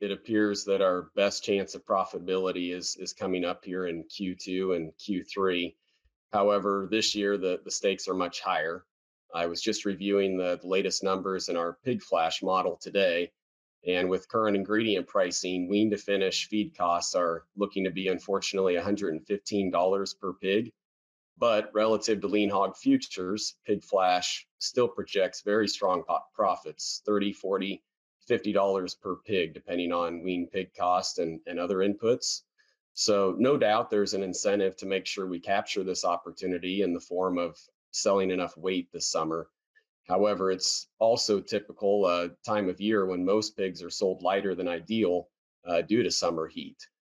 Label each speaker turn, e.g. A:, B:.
A: it appears that our best chance of profitability is is coming up here in Q2 and Q3. However, this year the, the stakes are much higher. I was just reviewing the, the latest numbers in our pig flash model today, and with current ingredient pricing, wean to finish feed costs are looking to be unfortunately $115 per pig. But relative to lean hog futures, pig flash still projects very strong profits 30, 40, $50 per pig, depending on wean pig cost and, and other inputs. So, no doubt there's an incentive to make sure we capture this opportunity in the form of selling enough weight this summer. However, it's also typical uh, time of year when most pigs are sold lighter than ideal uh, due to summer heat.